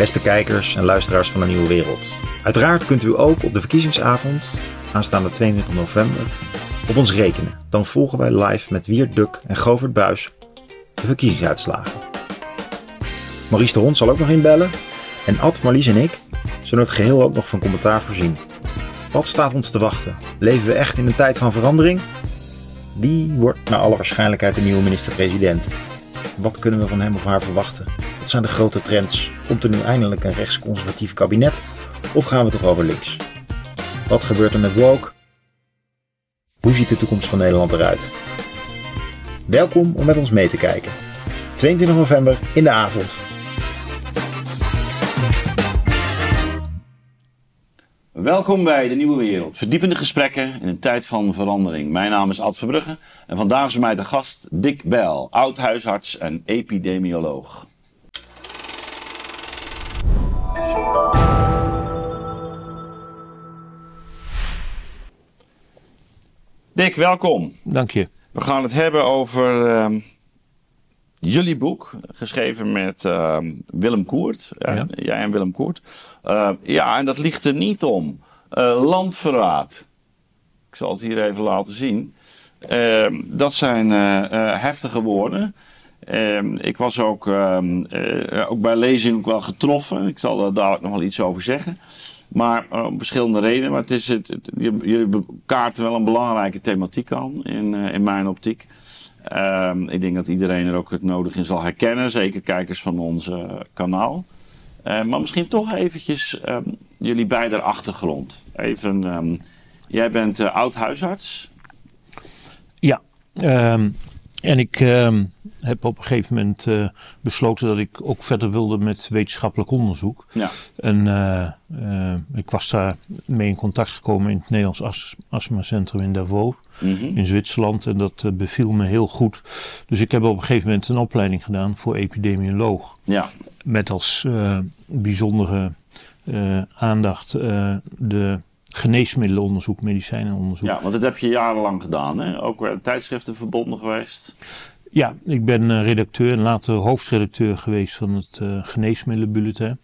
Beste kijkers en luisteraars van de Nieuwe Wereld. Uiteraard kunt u ook op de verkiezingsavond, aanstaande 22 november, op ons rekenen. Dan volgen wij live met Wiert Duk en Govert Buis de verkiezingsuitslagen. Maurice de Hond zal ook nog inbellen. En Ad, Marlies en ik zullen het geheel ook nog van commentaar voorzien. Wat staat ons te wachten? Leven we echt in een tijd van verandering? Wie wordt naar alle waarschijnlijkheid de nieuwe minister-president? Wat kunnen we van hem of haar verwachten? Wat zijn de grote trends? Komt er nu eindelijk een rechtsconservatief kabinet? Of gaan we toch over links? Wat gebeurt er met woke? Hoe ziet de toekomst van Nederland eruit? Welkom om met ons mee te kijken. 22 november in de avond. Welkom bij de Nieuwe Wereld. Verdiepende gesprekken in een tijd van verandering. Mijn naam is Ad Verbrugge en vandaag is bij mij de gast Dick Bell, oud huisarts en epidemioloog. Dick, welkom. Dank je. We gaan het hebben over ehm, jullie boek, geschreven met ehm, Willem Koert. Ja, Ja. Jij en Willem Koert. Uh, ja, en dat ligt er niet om. Uh, landverraad. Ik zal het hier even laten zien. Ehm, dat zijn eh, eh, heftige woorden. Ehm, ik was ook, ehm, eh, ook bij lezing wel getroffen. Ik zal daar dadelijk nog wel iets over zeggen. Maar eh, om verschillende redenen. Maar het is het, jullie kaarten wel een belangrijke thematiek aan in, eh, in mijn optiek. Ehm, ik denk dat iedereen er ook het nodig in zal herkennen. Zeker kijkers van ons kanaal. Maar misschien toch eventjes jullie beide achtergrond. Even, jij bent oud huisarts. Ja, ehm, en ik ehm, heb op een gegeven moment eh, besloten dat ik ook verder wilde met wetenschappelijk onderzoek. Ja. En eh, eh, ik was daar mee in contact gekomen in het Nederlands As- astmacentrum in Davos Mhm. in Zwitserland. En dat beviel me heel goed. Dus ik heb op een gegeven moment een opleiding gedaan voor epidemioloog. Ja, Met als bijzondere aandacht de geneesmiddelenonderzoek, medicijnenonderzoek. ja, want dat heb je jarenlang gedaan. Hè? Ook bij tijdschriften verbonden geweest. Ja, ik ben eh, redacteur en later hoofdredacteur geweest van het eh Geneesmiddelenbulletin.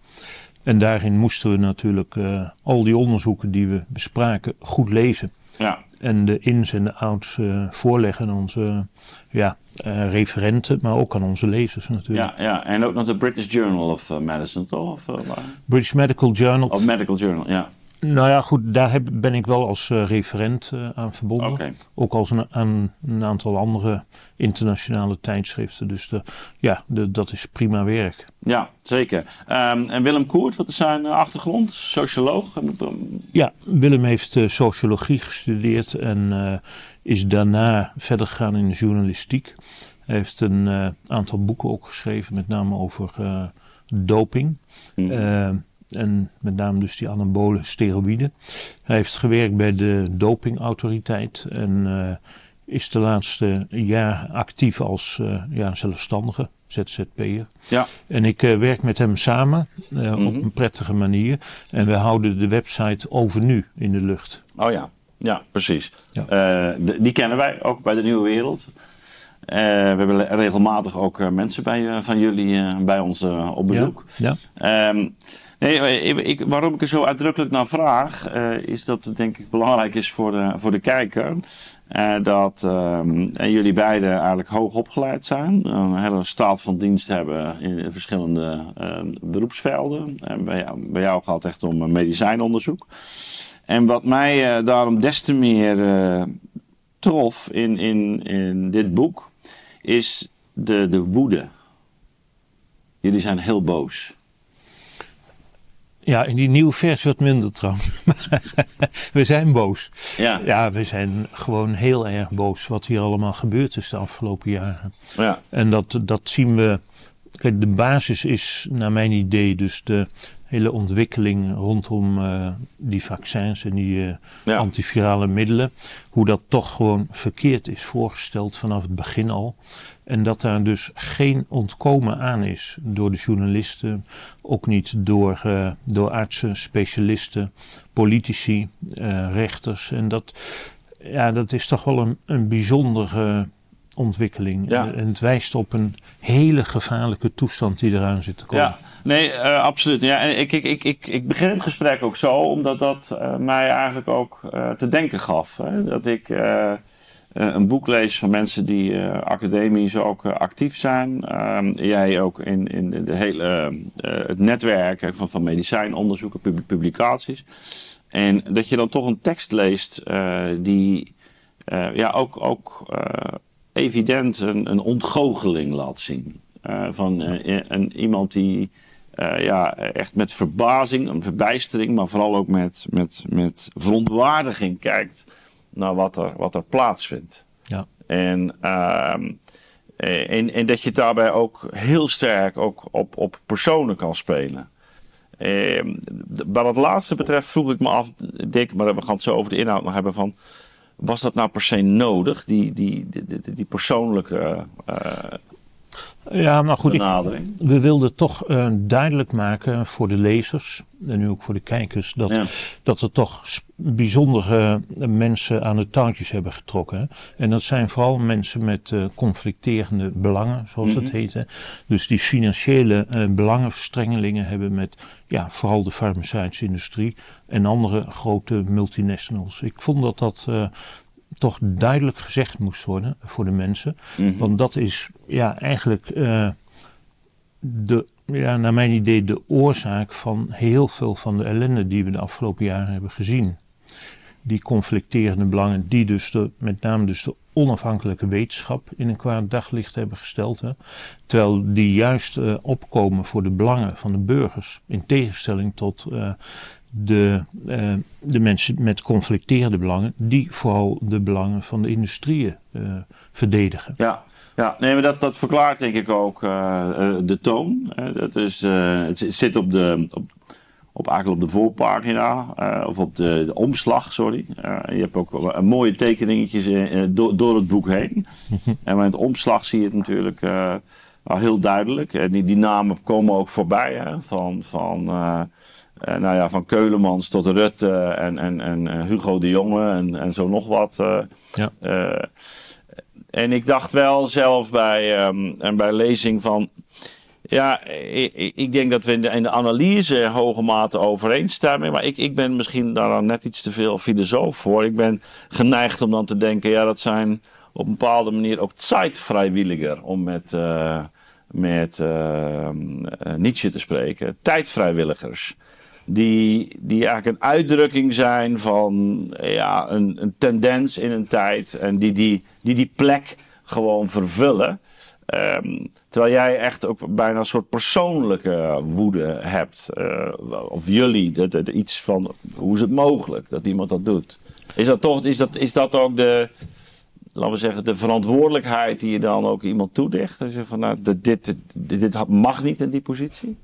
En daarin moesten we natuurlijk eh, al die onderzoeken die we bespraken goed lezen. Ja, En de ins en de outs eh, voorleggen aan onze ja, eh, referenten, maar ook aan onze lezers natuurlijk. ja, ja, en ook nog de British Journal of eh, Medicine, toch? Of, eh? British Medical Journal. of Medical Journal, ja. Nou ja, goed, daar heb, ben ik wel als eh, referent eh, aan verbonden. Ook als een, aan een aantal andere internationale tijdschriften. Dus de, ja, de, dat is prima werk. Ja, zeker. Ehm, en Willem Koert, wat is zijn eh, achtergrond? Socioloog? Ja, Willem heeft sociologie gestudeerd en is daarna verder gegaan in de journalistiek. Hij heeft een aantal boeken ook geschreven, met name over doping. Mhm. En met name dus die anabole steroïden. Hij heeft gewerkt bij de dopingautoriteit en eh, is de laatste jaar actief als eh, ja, zelfstandige ZZP'er. Ja, En ik eh, werk met hem samen op Mhm. een prettige manier. En we houden de website Over Nu in de lucht. oh ja. Ja, precies. Ja. Die kennen wij ook bij de Nieuwe Wereld. We hebben regelmatig ook mensen bij, van jullie bij ons op bezoek. Ja, Ehm, nee, ik, ik- waarom ik er zo uitdrukkelijk naar vraag, eh, is dat het denk ik belangrijk is voor de, voor de kijker. eh, dat ehm, jullie beiden eigenlijk hoog opgeleid zijn. Een hele staat van dienst hebben in verschillende ehm, beroepsvelden. En bij, jou, gaat het echt om eh, medicijnonderzoek. En wat mij eh, daarom des te meer eh, trof in, in, in dit boek, is de, de woede. Jullie zijn heel boos. Ja, in die nieuwe versie wat minder trouwens. we zijn boos. Ja, Ja, we zijn gewoon heel erg boos wat hier allemaal gebeurd is de afgelopen jaren. ja, En dat, dat zien we. Kijk, de basis is, naar mijn idee, dus de hele ontwikkeling rondom eh, die vaccins en die eh, ja. antivirale middelen. Hoe dat toch gewoon verkeerd is voorgesteld vanaf het begin al. En dat daar dus geen ontkomen aan is door de journalisten, ook niet door, eh, door artsen, specialisten, politici, eh, rechters. En dat, ja, dat is toch wel een, een bijzondere ontwikkeling. Ja. En het wijst op een hele gevaarlijke toestand die eraan zit te komen. Ja, nee, eh, absoluut. Ja, en ik, ik, ik, ik, ik begin het gesprek ook zo, omdat dat mij eigenlijk ook te denken gaf. Hè? Dat ik een boek lees van mensen die eh, academisch ook eh, actief zijn. Ehm, jij ook in, in de, hele, eh, het netwerk van, van medicijnonderzoeken, pub- publicaties. En dat je dan toch een tekst leest eh, die eh, ja, ook, ook eh, evident een, een ontgoocheling laat zien. Eh, van eh, een, iemand die eh, ja, echt met verbazing, een verbijstering, maar vooral ook met, met, met verontwaardiging kijkt naar wat er, wat er plaatsvindt. Ja. En, ehm, eh, en, en dat je daarbij ook heel sterk ook op, op personen kan spelen. D- wat het laatste betreft vroeg ik me af, Dick, maar we gaan het zo over de inhoud nog hebben van... Was dat nou per se nodig, die, die, die, die, die persoonlijke eh, Ja, nou goed, ik, we wilden toch eh, duidelijk maken voor de lezers en nu ook voor de kijkers dat, Ja. dat er toch bijzondere mensen aan de touwtjes hebben getrokken. hè. En dat zijn vooral mensen met eh, conflicterende belangen, zoals Mhm. dat heet. hè. Dus die financiële eh, belangenverstrengelingen hebben met ja, vooral de farmaceutische industrie en andere grote multinationals. Ik vond dat dat toch duidelijk gezegd moest worden voor de mensen. Mhm. Want dat is ja, eigenlijk eh, de, ja, naar mijn idee de oorzaak van heel veel van de ellende die we de afgelopen jaren hebben gezien. Die conflicterende belangen, die dus de, met name dus de onafhankelijke wetenschap in een kwaad daglicht hebben gesteld. Hè. Terwijl die juist eh, opkomen voor de belangen van de burgers. In tegenstelling tot eh, de, eh, de mensen met conflicterende belangen, die vooral de belangen van de industrieën eh, verdedigen. Ja, ja. Nee, maar dat, dat verklaart denk ik ook eh, de toon. Dat is, het zi- zit op de, op, op, eigenlijk op de voorpagina, of op de, de omslag, sorry. Je hebt ook mooie tekeningetjes door, door het boek heen. en met het omslag zie je het natuurlijk wel heel duidelijk. En die, die namen komen ook voorbij, hè, van... van nou ja, van Keulemans tot Rutte en, en, en eh, Hugo de Jonge en, en zo nog wat. eh, Ja. eh, en ik dacht wel zelf bij, ehm, en bij lezing van. Ja, ik, ik- denk dat we in de, in de analyse in hoge mate overeenstemmen. Maar ik, ik ben misschien daar dan net iets te veel filosoof voor. Ik ben geneigd om dan te denken: ja, dat zijn op een bepaalde manier ook zeitvrijwilliger. Om met, eh, met eh, eh, Nietzsche te spreken. Tijdvrijwilligers die, die eigenlijk een uitdrukking zijn van ja, een, een tendens in een tijd en die die, die, die plek gewoon vervullen. Ehm, terwijl jij echt ook bijna een soort persoonlijke woede hebt. eh, of jullie, dat, iets van hoe is het mogelijk dat iemand dat doet? Is dat toch is dat, is dat ook de, laten we zeggen, de verantwoordelijkheid die je dan ook iemand toedicht? Dat je van, nou, dit, dit, dit, dit mag niet in die positie?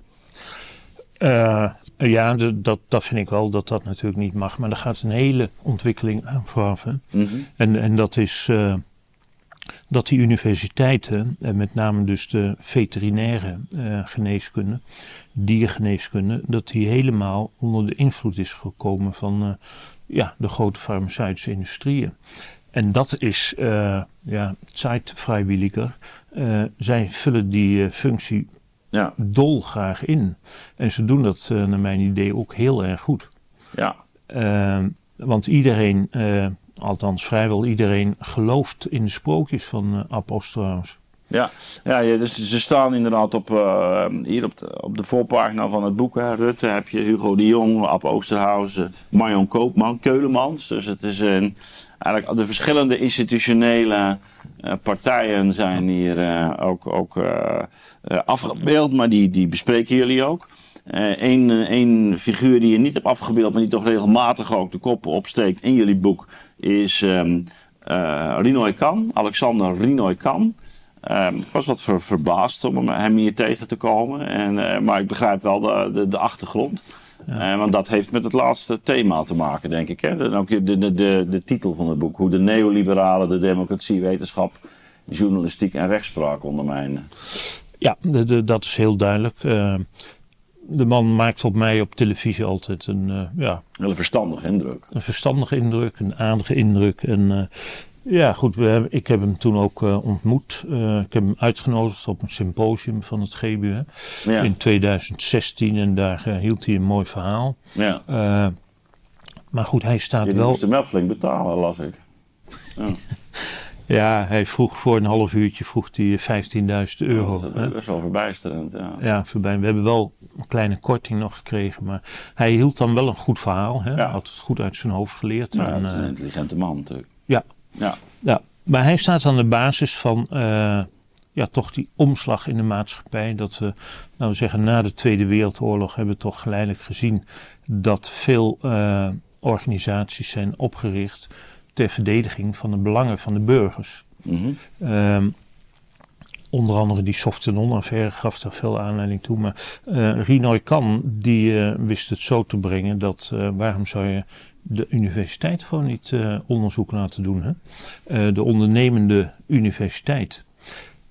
Eh, ja, de- dat, dat vind ik wel dat dat natuurlijk niet mag. Maar er gaat een hele ontwikkeling aan vooraf. Mhm. En, en dat is eh, dat die universiteiten, en met name dus de veterinaire eh, geneeskunde, diergeneeskunde, dat die helemaal onder de invloed is gekomen van eh, ja, de grote farmaceutische industrieën. En dat is, ja, zeitvrijwilliger. Zij vullen die functie Ja, dolgraag in. En ze doen dat eh, naar mijn idee ook heel erg goed. ja. Eh, want iedereen, eh, althans vrijwel iedereen, gelooft in de sprookjes van Osterhaus. Ja, ja dus ze staan inderdaad op, hier op de, op de voorpagina van het boek. Hè. Rutte heb je Hugo de Jong, Ab Oosterhuis, eh, Marion Koopman, Keulemans. Dus het is een, eigenlijk de verschillende institutionele partijen zijn hier eh, ook, ook eh, eh, afgebeeld, maar die, die bespreken jullie ook. Eén figuur die je niet hebt afgebeeld, maar die toch regelmatig ook de kop opsteekt in jullie boek, is eh, Rinoy Kan, Alexander Rinoy Kan. Ehm, ik was wat ver- verbaasd om hem hier tegen te komen. En, eh, maar ik begrijp wel de, de achtergrond. Eh, want dat heeft met het laatste thema te maken, denk ik. Hè? En ook de, de, de, de titel van het boek. Hoe de neoliberalen de democratie, wetenschap, journalistiek en rechtspraak ondermijnen. Ja, de, de, dat is heel duidelijk. Eh, de man maakt op mij op televisie altijd een, eh, ja, Een verstandige indruk. een verstandige indruk, een aardige indruk. En Ja, goed. We ik heb hem toen ook uh, ontmoet. Uh, ik heb hem uitgenodigd op een symposium van het GBU ja. in 2016 en daar uh, hield hij een mooi verhaal. Ja. maar goed, hij staat Je wel. moest hem wel flink betalen, las ik. Ja. Ja, hij vroeg voor een half uurtje vroeg hij 15.000 euro. dat is wel verbijsterend. Ja, ja voorbij. we hebben wel een kleine korting nog gekregen, maar hij hield dan wel een goed verhaal. Hè? Ja. Had het goed uit zijn hoofd geleerd. ja en, is een eh, intelligente man natuurlijk. ja, Ja, ja, maar hij staat aan de basis van eh, ja, toch die omslag in de maatschappij. Dat we, nou we zeggen, na de Tweede Wereldoorlog hebben we toch geleidelijk gezien dat veel eh, organisaties zijn opgericht ter verdediging van de belangen van de burgers. Mhm. Ehm, onder andere die Softenon-affaire gaf daar veel aanleiding toe. Maar Rinoy Kan, die wist het zo te brengen dat waarom zou je de universiteit gewoon niet eh, onderzoek laten doen? Hè? Eh, de ondernemende universiteit.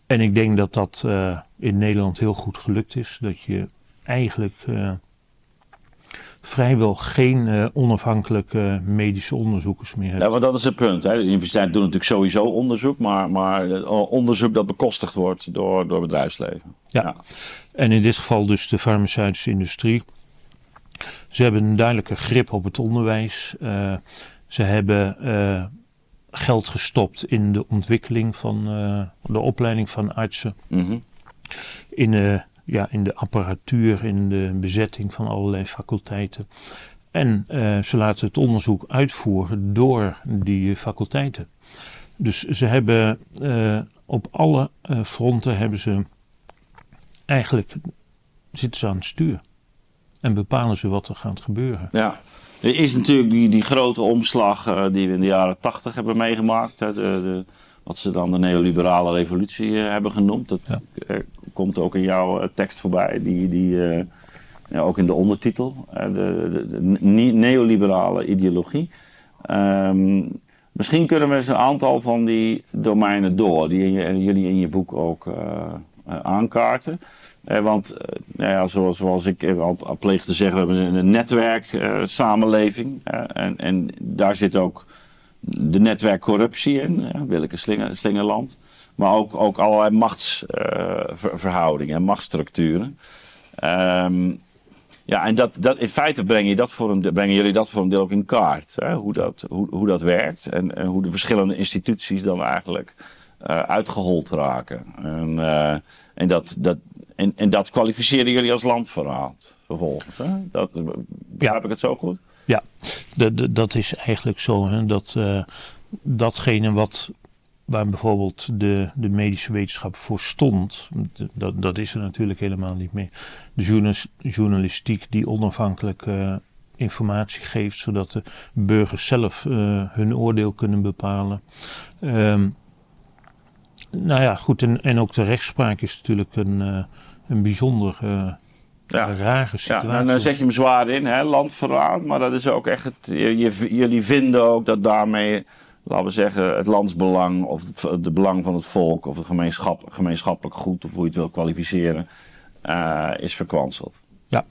En ik denk dat dat eh, in Nederland heel goed gelukt is. Dat je eigenlijk vrijwel geen onafhankelijke medische onderzoekers meer hebt. Ja, want dat is het punt. Hè. De universiteiten doen natuurlijk sowieso onderzoek, maar, maar onderzoek dat bekostigd wordt door, door bedrijfsleven. Ja. En in dit geval dus de farmaceutische industrie. Ze hebben een duidelijke grip op het onderwijs. Eh, ze hebben eh, geld gestopt in de ontwikkeling van eh, de opleiding van artsen. Mhm. In, de ja, in de apparatuur, in de bezetting van allerlei faculteiten. En ze laten het onderzoek uitvoeren door die faculteiten. Dus ze hebben op alle fronten hebben ze eigenlijk zitten ze aan het stuur. En bepalen ze wat er gaat gebeuren. Ja. Er is natuurlijk die, die grote omslag eh, die we in de jaren tachtig hebben meegemaakt. Hè, de, de, wat ze dan de neoliberale revolutie eh, hebben genoemd. Dat Ja. komt ook in jouw eh, tekst voorbij. Die, die, ja, ook in de ondertitel. de, de, de ne- neoliberale ideologie. Ehm, misschien kunnen we eens een aantal van die domeinen door. Die in je- jullie in je boek ook aankaarten. Eh, want eh, nou ja, zoals, zoals ik eh, al, pleeg te zeggen, we hebben een netwerksamenleving. samenleving en, en daar zit ook de netwerkcorruptie in, uh, Willeke Slinger, Slingerland. Maar ook, ook allerlei machtsverhoudingen en machtsstructuren. Ehm, ja, en dat, dat, in feite je dat voor een, brengen jullie dat voor een deel ook in kaart. Hè? Hoe, dat, hoe, hoe dat werkt en, en hoe de verschillende instituties dan eigenlijk eh, uitgehold raken. En, en, dat, dat, en, en dat kwalificeren jullie als landverraad vervolgens. Hè? Dat, begrijp ik het zo goed? Ja, de, de- dat is eigenlijk zo. Hè, dat eh, datgene wat, waar bijvoorbeeld de, de medische wetenschap voor stond, dat, dat is er natuurlijk helemaal niet meer. De journalis- journalistiek die onafhankelijk eh, informatie geeft, zodat de burgers zelf eh, hun oordeel kunnen bepalen. Ehm, nou ja, goed, en, en ook de rechtspraak is natuurlijk een, eh, een bijzonder eh, Ja. rare Ja, situatie. en dan zet je hem zwaar in, hè, landverraad. Maar dat is ook echt het. je- je- jullie vinden ook dat daarmee, laten we zeggen, het landsbelang of het, het belang van het volk of het gemeenschap, gemeenschappelijk goed, of hoe je het wil kwalificeren, eh, is verkwanseld. Ja,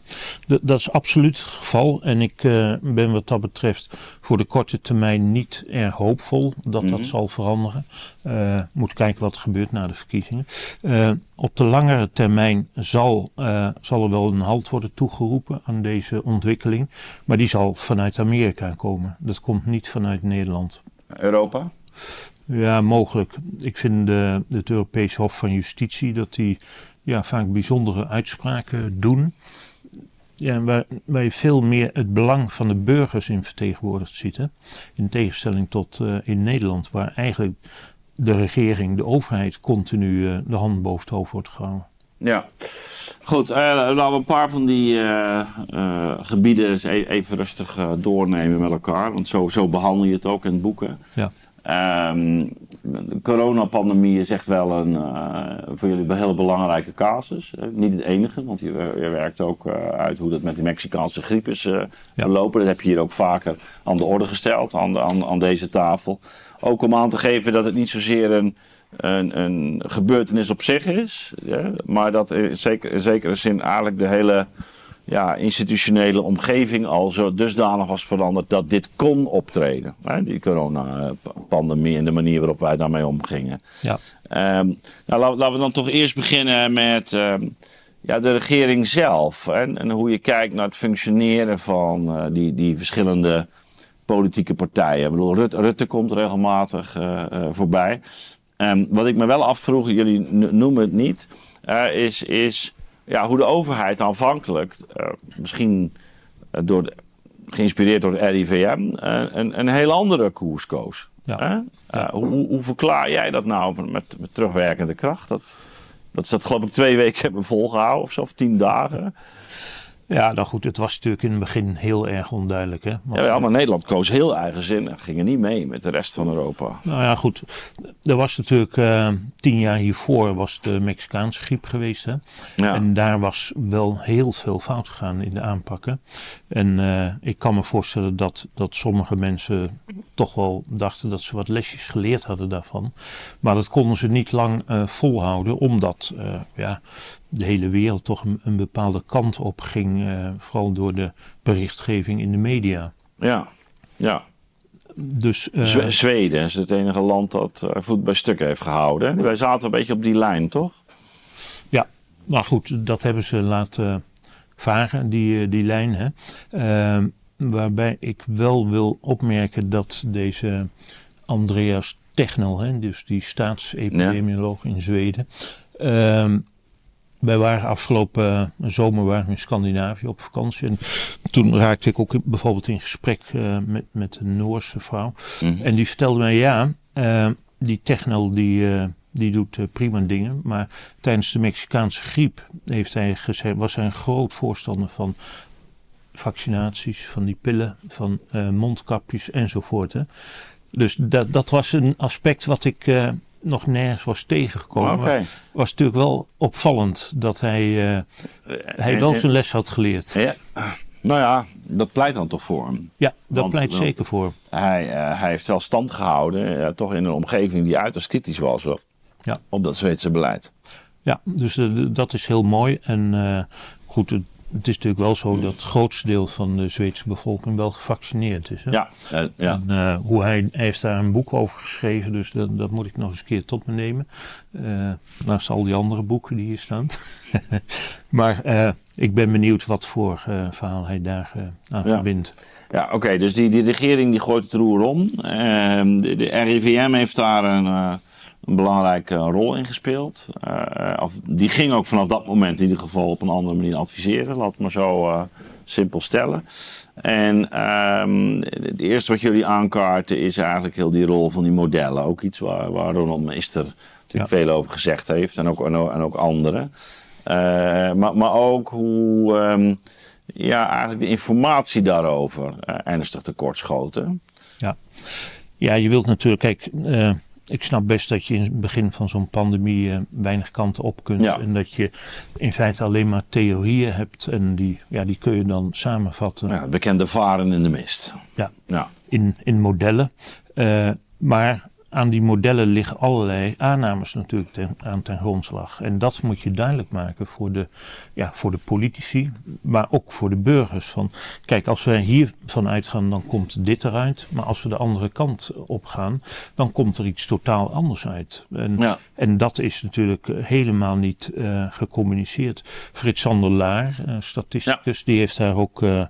dat is absoluut het geval. En ik eh, ben wat dat betreft voor de korte termijn niet erg hoopvol dat Mhm. dat zal veranderen. Eh moet kijken wat er gebeurt na de verkiezingen. Eh, op de langere termijn zal, zal er wel een halt worden toegeroepen aan deze ontwikkeling. Maar die zal vanuit Amerika komen. Dat komt niet vanuit Nederland. Europa? Ja, mogelijk. Ik vind de, het Europese Hof van Justitie dat die ja, vaak bijzondere uitspraken doen. Ja, waar, waar je veel meer het belang van de burgers in vertegenwoordigd ziet. Hè? In tegenstelling tot eh, in Nederland, waar eigenlijk de regering, de overheid, continu eh, de hand boven het hoofd wordt gehouden. Ja. Goed, eh, laten we een paar van die gebieden eens e- even rustig doornemen met elkaar. Want zo, zo behandel je het ook in het boek. hè. Ja. Ehm, de coronapandemie is echt wel een eh, voor jullie een hele belangrijke casus. Eh, niet het enige, want je, je werkt ook eh, uit hoe dat met de Mexicaanse griep is verlopen. Dat heb je hier ook vaker aan de orde gesteld, aan, de, aan, aan deze tafel. Ook om aan te geven dat het niet zozeer een, een, een gebeurtenis op zich is, maar dat in, zeker, in zekere zin eigenlijk de hele ja, institutionele omgeving al zo dusdanig was veranderd dat dit kon optreden. Hè? Die coronapandemie en de manier waarop wij daarmee omgingen. Ja. Ehm, nou, laten, we dan toch eerst beginnen met ehm, ja, de regering zelf. En, en hoe je kijkt naar het functioneren van eh, die, die verschillende politieke partijen. Ik bedoel, Rutte, Rutte komt regelmatig eh, eh, voorbij. Ehm, wat ik me wel afvroeg, jullie noemen het niet, is, is ja, hoe de overheid aanvankelijk, eh, misschien eh, door de- geïnspireerd door de RIVM, eh, een, een heel andere koers koos. Ja. Hoe, hoe- verklaar jij dat nou met, met terugwerkende kracht? Dat, dat ze dat geloof ik twee weken hebben volgehouden of zo, of tien dagen. Ja, nou goed, het was natuurlijk in het begin heel erg onduidelijk. Hè? Want- Ja, ja, maar Nederland koos heel eigenzinnig, gingen niet mee met de rest van Europa. Nou ja, goed. Er was natuurlijk eh, tien jaar hiervoor was de Mexicaanse griep geweest. Hè? Ja. En daar was wel heel veel fout gegaan in de aanpakken. En eh, ik kan me voorstellen dat, dat sommige mensen toch wel dachten dat ze wat lesjes geleerd hadden daarvan. Maar dat konden ze niet lang eh, volhouden, omdat eh, ja, de hele wereld toch een, een bepaalde kant op ging. eh, vooral door de berichtgeving in de media. Ja, ja. Dus, Zwe- Zweden is het enige land dat voet bij stuk heeft gehouden. Wij zaten een beetje op die lijn, toch? Ja, nou goed, dat hebben ze laten varen, die, die lijn. Hè. Ehm, waarbij ik wel wil opmerken dat deze Andreas Technel, hè, dus die staatsepidemioloog in Zweden. ehm, wij waren afgelopen zomer waren we in Scandinavië op vakantie. En toen raakte ik ook bijvoorbeeld in gesprek eh, met, met een Noorse vrouw. Mhm. En die vertelde mij, ja, eh, die Technel die, eh, die doet eh, prima dingen. Maar tijdens de Mexicaanse griep heeft hij gezegd, was hij een groot voorstander van vaccinaties, van die pillen, van eh, mondkapjes enzovoort. Hè. Dus dat, dat was een aspect wat ik eh, nog nergens was tegengekomen. Maar was natuurlijk wel opvallend dat hij, eh, hij wel zijn les had geleerd. Ja. Nou ja, dat pleit dan toch voor hem. Ja, dat Want- pleit zeker voor. Hij, hij heeft wel stand gehouden, eh, toch in een omgeving die uiterst kritisch was hoor, Ja. op dat Zweedse beleid. Ja, dus dat is heel mooi. En goed, het, het is natuurlijk wel zo dat het grootste deel van de Zweedse bevolking wel gevaccineerd is. Hè? Ja, eh, ja. En eh, hoe hij, hij heeft daar een boek over geschreven, dus dat, dat moet ik nog eens een keer tot me nemen. Eh, naast al die andere boeken die hier staan. maar ik ben benieuwd wat voor verhaal hij daar aan Ja. verbindt. Ja, oké. dus die, die regering die gooit het roer om. Ehm, de, de RIVM heeft daar een, een belangrijke rol in gespeeld. Eh, of, die ging ook vanaf dat moment in ieder geval op een andere manier adviseren. Laat het maar zo eh, simpel stellen. En ehm, het eerste wat jullie aankaarten is eigenlijk heel die rol van die modellen. Ook iets waar, waar Ronald Meester natuurlijk Ja. veel over gezegd heeft. En ook, en ook, en ook anderen. Eh, maar, maar ook hoe... ehm, ja, eigenlijk de informatie daarover eh, ernstig tekortschoten. Ja, je wilt natuurlijk, kijk, ik snap best dat je in het begin van zo'n pandemie eh, weinig kanten op kunt. Ja. En dat je in feite alleen maar theorieën hebt en die, ja, die kun je dan samenvatten. Ja, bekende varen in de mist. Ja. Ja. in, in modellen. Eh, maar aan die modellen liggen allerlei aannames natuurlijk ten, aan ten grondslag. En dat moet je duidelijk maken voor de, ja, voor de politici, maar ook voor de burgers. Van, kijk, als wij hiervan uitgaan, dan komt dit eruit. Maar als we de andere kant op gaan, dan komt er iets totaal anders uit. En, Ja. en dat is natuurlijk helemaal niet eh, gecommuniceerd. Frits Sander Laar, eh, statisticus, die heeft daar ook eh,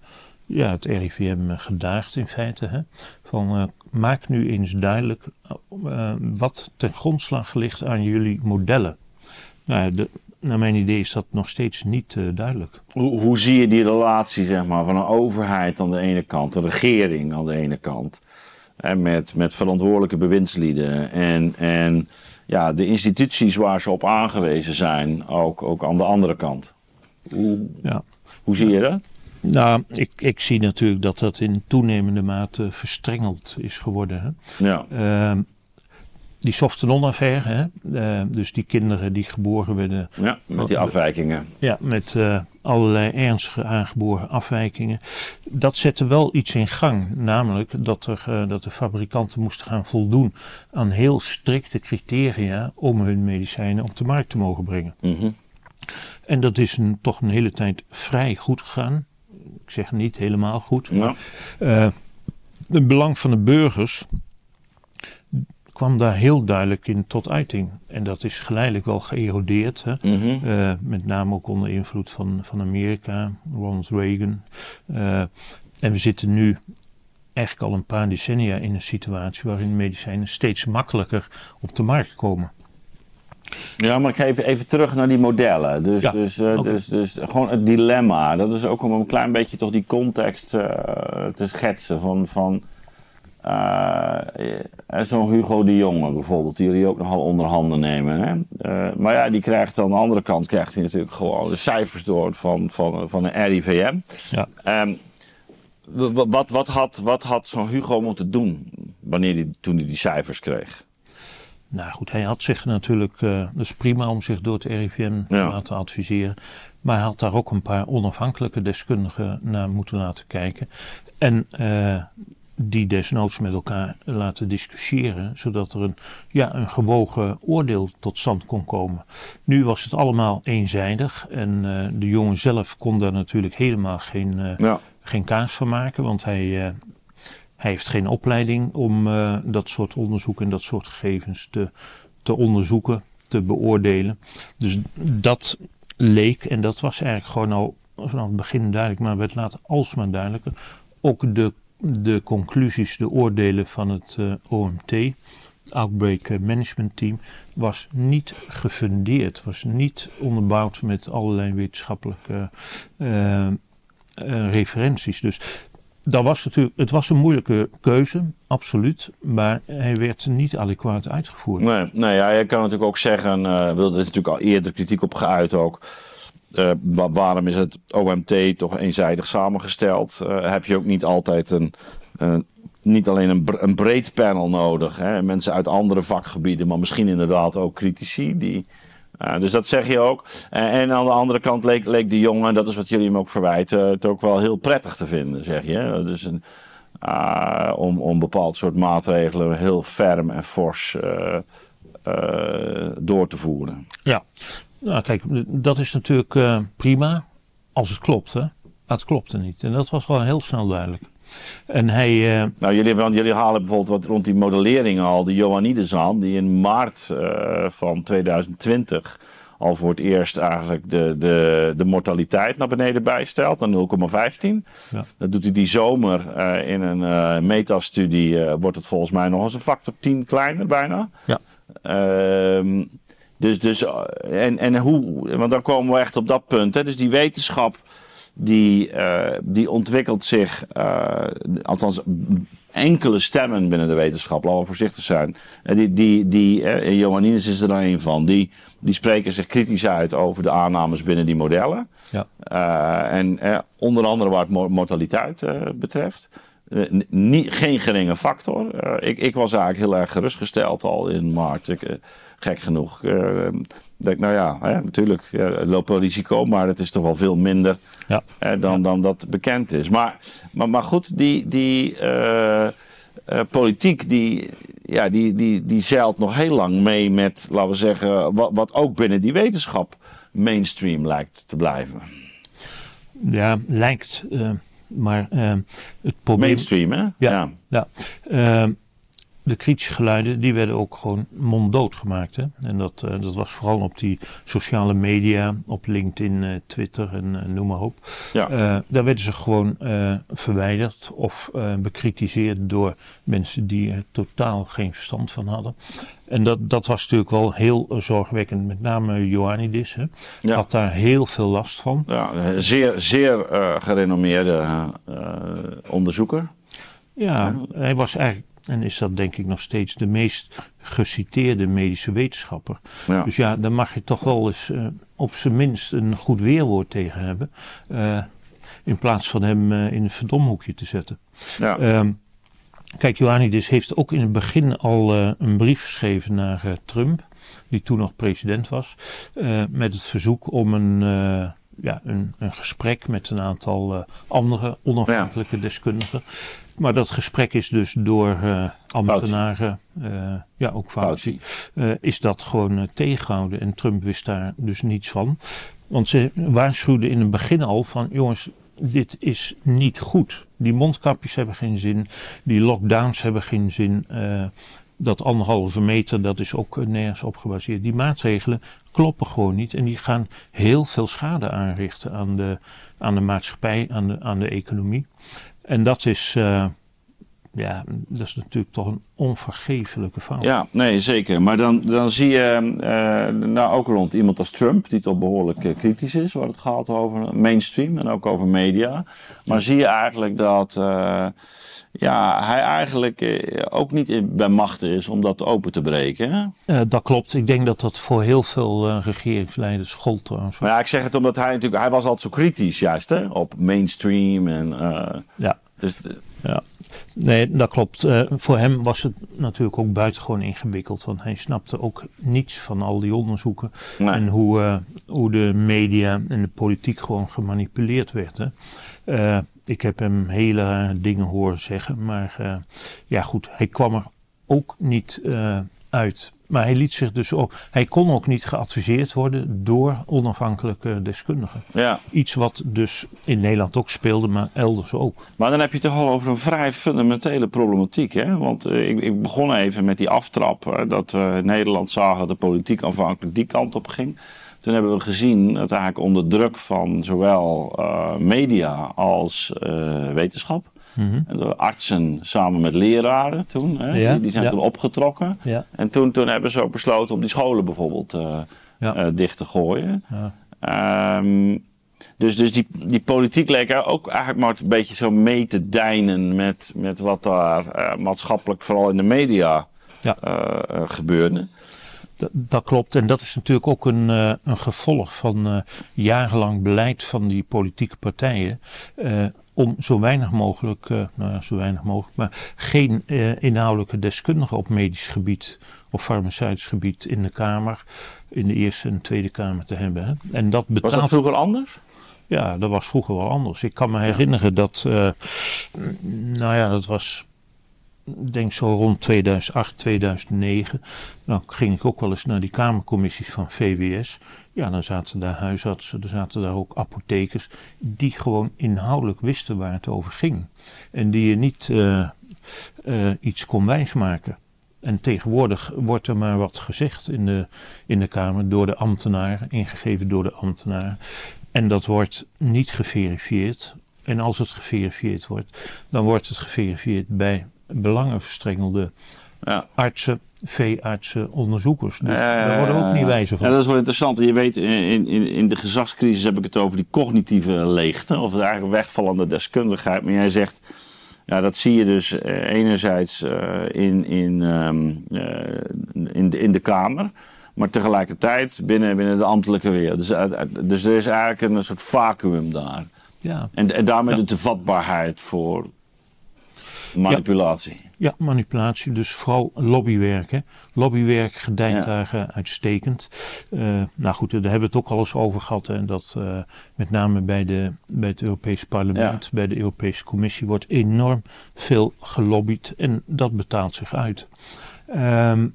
ja, het RIVM gedaagd in feite. Hè? Van, eh, maak nu eens duidelijk eh, wat ten grondslag ligt aan jullie modellen. Nou, de, naar mijn idee is dat nog steeds niet eh, duidelijk. Hoe, hoe zie je die relatie zeg maar, van een overheid aan de ene kant, een regering aan de ene kant, en met, met verantwoordelijke bewindslieden en, en ja, de instituties waar ze op aangewezen zijn, ook, ook aan de andere kant? Hoe, Ja. hoe zie je dat? Nou, ik, ik zie natuurlijk dat dat in toenemende mate verstrengeld is geworden. Hè? Ja. Ehm, die Softenon-affaire, hè? Eh, dus die kinderen die geboren werden ja, met die afwijkingen. Ja, met eh, allerlei ernstige aangeboren afwijkingen. Dat zette wel iets in gang. Namelijk dat, er, eh, dat de fabrikanten moesten gaan voldoen aan heel strikte criteria om hun medicijnen op de markt te mogen brengen. Mhm. En dat is een, toch een hele tijd vrij goed gegaan. Ik zeg niet helemaal goed. Ja. Uh, het belang van de burgers kwam daar heel duidelijk in tot uiting. En dat is geleidelijk wel geërodeerd. Hè? Mhm. Uh, met name ook onder invloed van, van Amerika, Ronald Reagan. Uh, en we zitten nu eigenlijk al een paar decennia in een situatie waarin medicijnen steeds makkelijker op de markt komen. Ja, maar ik ga even, even terug naar die modellen. Dus, Ja, dus, uh, oké. dus, dus gewoon het dilemma. Dat is ook om een klein beetje toch die context uh, te schetsen. Van, van uh, zo'n Hugo de Jonge bijvoorbeeld, die jullie ook nogal onder handen nemen. Hè? Maar ja, die krijgt aan de andere kant krijgt hij natuurlijk gewoon de cijfers door van, van, van een RIVM. Ja. Um, wat, wat had, wat had zo'n Hugo moeten doen wanneer die, toen hij die cijfers kreeg? Nou goed, hij had zich natuurlijk, uh, dat is prima om zich door het RIVM te Ja. laten adviseren. Maar hij had daar ook een paar onafhankelijke deskundigen naar moeten laten kijken. En uh, die desnoods met elkaar laten discussiëren, zodat er een, ja, een gewogen oordeel tot stand kon komen. Nu was het allemaal eenzijdig en uh, de jongen zelf kon daar natuurlijk helemaal geen, uh, Ja. geen kaas van maken, want hij, uh, hij heeft geen opleiding om uh, dat soort onderzoek en dat soort gegevens te, te onderzoeken, te beoordelen. Dus dat leek, en dat was eigenlijk gewoon al vanaf het begin duidelijk, maar werd later alsmaar duidelijker, ook de de conclusies, de oordelen van het uh, OMT, Outbreak Management Team, was niet gefundeerd, was niet onderbouwd met allerlei wetenschappelijke uh, referenties. Dus dat was natuurlijk, het was een moeilijke keuze, absoluut, maar hij werd niet adequaat uitgevoerd. Nee, nee ja, je kan natuurlijk ook zeggen, uh, er is natuurlijk al eerder kritiek op geuit ook. Uh, waarom is het OMT toch eenzijdig samengesteld? Uh, heb je ook niet altijd een, niet alleen een, een, breed panel nodig, hè? mensen uit andere vakgebieden, maar misschien inderdaad ook critici. Die, dus dat zeg je ook. en aan de andere kant leek, leek de jongen, dat is wat jullie hem ook verwijten, het ook wel heel prettig te vinden, zeg je. Dus een, om, om bepaald soort maatregelen heel ferm en fors door te voeren. Ja. Nou, kijk, dat is natuurlijk prima als het klopt, hè. Maar het klopte niet. En dat was wel heel snel duidelijk. En hij... Uh, nou, jullie, want jullie halen bijvoorbeeld wat rond die modelleringen al de Johannidus aan, die in maart uh, van 2020 al voor het eerst eigenlijk de, de, de mortaliteit naar beneden bijstelt, naar 0,15. Ja. Dat doet hij die zomer uh, in een uh, metastudie, uh, wordt het volgens mij nog eens een factor 10 kleiner bijna. Ja. Ehm, dus, dus en, en hoe, want dan komen we echt op dat punt. Hè? Dus die wetenschap, die, uh, die ontwikkelt zich, uh, althans enkele stemmen binnen de wetenschap, laten we voorzichtig zijn. Uh, die, die, die, Johanninus is er dan een van, die, die spreken zich kritisch uit over de aannames binnen die modellen. Ja. Uh, en onder andere wat mortaliteit betreft. Niet, geen geringe factor. Ik, ik, was eigenlijk heel erg gerustgesteld al in maart. Ik, gek genoeg. Denk, nou ja, hè, natuurlijk ja, loopt wel risico, maar het is toch wel veel minder ja. dan, ja. dan dat bekend is. Maar, maar, maar goed, die, die politiek die, ja, die, die, die zeilt nog heel lang mee met, laten we zeggen, wat, wat ook binnen die wetenschap mainstream lijkt te blijven. Ja, lijkt. Maar uh, het probleem... Mainstream, hè? Ja. ja. De kritische geluiden die werden ook gewoon monddood gemaakt. Hè? En dat, uh, dat was vooral op die sociale media, op LinkedIn, Twitter en noem maar op. Ja. daar werden ze gewoon verwijderd of bekritiseerd door mensen die er totaal geen verstand van hadden. En dat, dat was natuurlijk wel heel zorgwekkend. Met name Ioannidis hè, Ja. had daar heel veel last van. Ja, zeer, zeer gerenommeerde onderzoeker. Ja, hij was eigenlijk, en is dat denk ik nog steeds, de meest geciteerde medische wetenschapper. Ja. Dus ja, daar mag je toch wel eens uh, op zijn minst een goed weerwoord tegen hebben. Uh, in plaats van hem uh, in een verdomhoekje te zetten. Ja. Um, Kijk, Ioannidis heeft ook in het begin al een brief geschreven naar Trump, die toen nog president was, met het verzoek om een, ja, een, een gesprek met een aantal eh, andere onafhankelijke deskundigen. Maar dat gesprek is dus door uh, ambtenaren, uh, ja ook Fauci, uh, is dat gewoon tegengehouden. En Trump wist daar dus niets van. Want ze waarschuwden in het begin al van jongens, dit is niet goed. Die mondkapjes hebben geen zin, die lockdowns hebben geen zin. dat anderhalve meter, dat is ook nergens op gebaseerd. Die maatregelen kloppen gewoon niet en die gaan heel veel schade aanrichten aan de, aan de maatschappij, aan de, aan de economie. En dat is, uh, ja, dat is natuurlijk toch een onvergeeflijke fout. Ja, nee, zeker. Maar dan, dan zie je uh, nou ook rond iemand als Trump, die toch behoorlijk uh, kritisch is, waar het gaat over mainstream en ook over media. Maar zie je eigenlijk dat ja, hij eigenlijk ook niet bij machten is om dat open te breken. Dat klopt. Ik denk dat dat voor heel veel regeringsleiders gold trouwens. Maar ja, ik zeg het omdat hij natuurlijk, hij was altijd zo kritisch juist hè, op mainstream en... Ja. Dus ja, nee, dat klopt. Uh, voor hem was het natuurlijk ook buitengewoon ingewikkeld. Want hij snapte ook niets van al die onderzoeken. Nee. En hoe, uh, hoe de media en de politiek gewoon gemanipuleerd werden. Uh, ik heb hem hele dingen horen zeggen. Maar ja, goed, hij kwam er ook niet uit. Maar hij liet zich dus ook. Hij kon ook niet geadviseerd worden door onafhankelijke deskundigen. Ja. Iets wat dus in Nederland ook speelde, maar elders ook. Maar dan heb je het toch al over een vrij fundamentele problematiek. Hè? Want uh, ik, ik, begon even met die aftrap. Uh, dat we in Nederland zagen dat de politiek aanvankelijk die kant op ging. Toen hebben we gezien dat eigenlijk onder druk van zowel uh, media als wetenschap Mm -hmm. Artsen samen met leraren toen, hè, ja, die, die, zijn ja. toen opgetrokken. Ja. En toen, toen hebben ze ook besloten om die scholen bijvoorbeeld uh, uh, dicht te gooien. Um, dus, dus die, die politiek leek ook eigenlijk maar een beetje zo mee te deinen met, met wat daar uh, maatschappelijk, vooral in de media, gebeurde. Dat, dat, klopt. En dat is natuurlijk ook een, uh, een gevolg van uh, jarenlang beleid van die politieke partijen. Uh, om zo weinig mogelijk, uh, nou ja, zo weinig mogelijk, maar geen uh, inhoudelijke deskundigen op medisch gebied of farmaceutisch gebied in de Kamer, in de Eerste en Tweede Kamer te hebben. Hè. En dat betaalt... Was dat vroeger anders? Ja, dat was vroeger wel anders. Ik kan me herinneren dat, uh, nou ja, dat was denk zo rond 2008, 2009. Dan ging ik ook wel eens naar die kamercommissies van VWS. Ja, dan zaten daar huisartsen, er zaten daar ook apothekers. Die gewoon inhoudelijk wisten waar het over ging. En die je niet uh, uh, iets kon wijsmaken. En tegenwoordig wordt er maar wat gezegd in de, in de Kamer door de ambtenaren, ingegeven door de ambtenaren. En dat wordt niet geverifieerd. En als het geverifieerd wordt, dan wordt het geverifieerd bij belangenverstrengelde ja. artsen, veeartsen, onderzoekers. Dus uh, daar worden ook niet wijzer van. Ja, dat is wel interessant. Je weet, in, in, in de gezagscrisis heb ik het over die cognitieve leegte. Of het eigenlijk wegvallende deskundigheid. Maar jij zegt, ja, dat zie je dus uh, enerzijds uh, in, in, um, in, de, in de Kamer. Maar tegelijkertijd binnen, binnen de ambtelijke wereld. Dus, dus er is eigenlijk een soort vacuüm daar. Ja. En, en daarmee ja. de vatbaarheid voor Manipulatie. Ja, ja, manipulatie. Dus vooral lobbywerk. Hè. Lobbywerk gedijnt ja. daar uitstekend. Uh, nou goed, daar hebben we het ook al eens over gehad. En dat uh, met name bij, de, bij het Europese parlement, ja. bij de Europese Commissie, wordt enorm veel gelobbyd. En dat betaalt zich uit. Um,